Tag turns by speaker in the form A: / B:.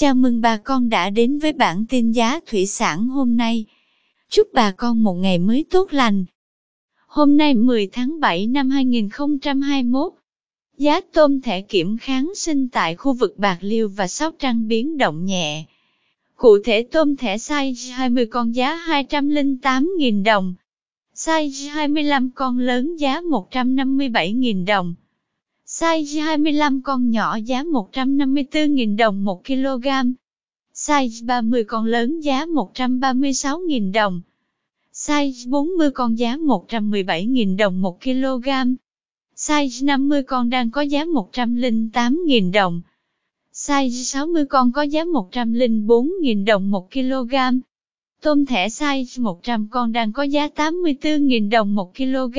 A: Chào mừng bà con đã đến với bản tin giá thủy sản hôm nay. Chúc bà con một ngày mới tốt lành. Hôm nay 10 tháng 7 năm 2021, giá tôm thẻ kiểm kháng sinh tại khu vực Bạc Liêu và Sóc Trăng biến động nhẹ. Cụ thể tôm thẻ size 20 con giá 208.000 đồng, size 25 con lớn giá 157.000 đồng. Size 25 con nhỏ giá 154.000 đồng 1 kg. Size 30 con lớn giá 136.000 đồng. Size 40 con giá 117.000 đồng 1 kg. Size 50 con đang có giá 108.000 đồng. Size 60 con có giá 104.000 đồng 1 kg. Tôm thẻ size 100 con đang có giá 84.000 đồng 1 kg.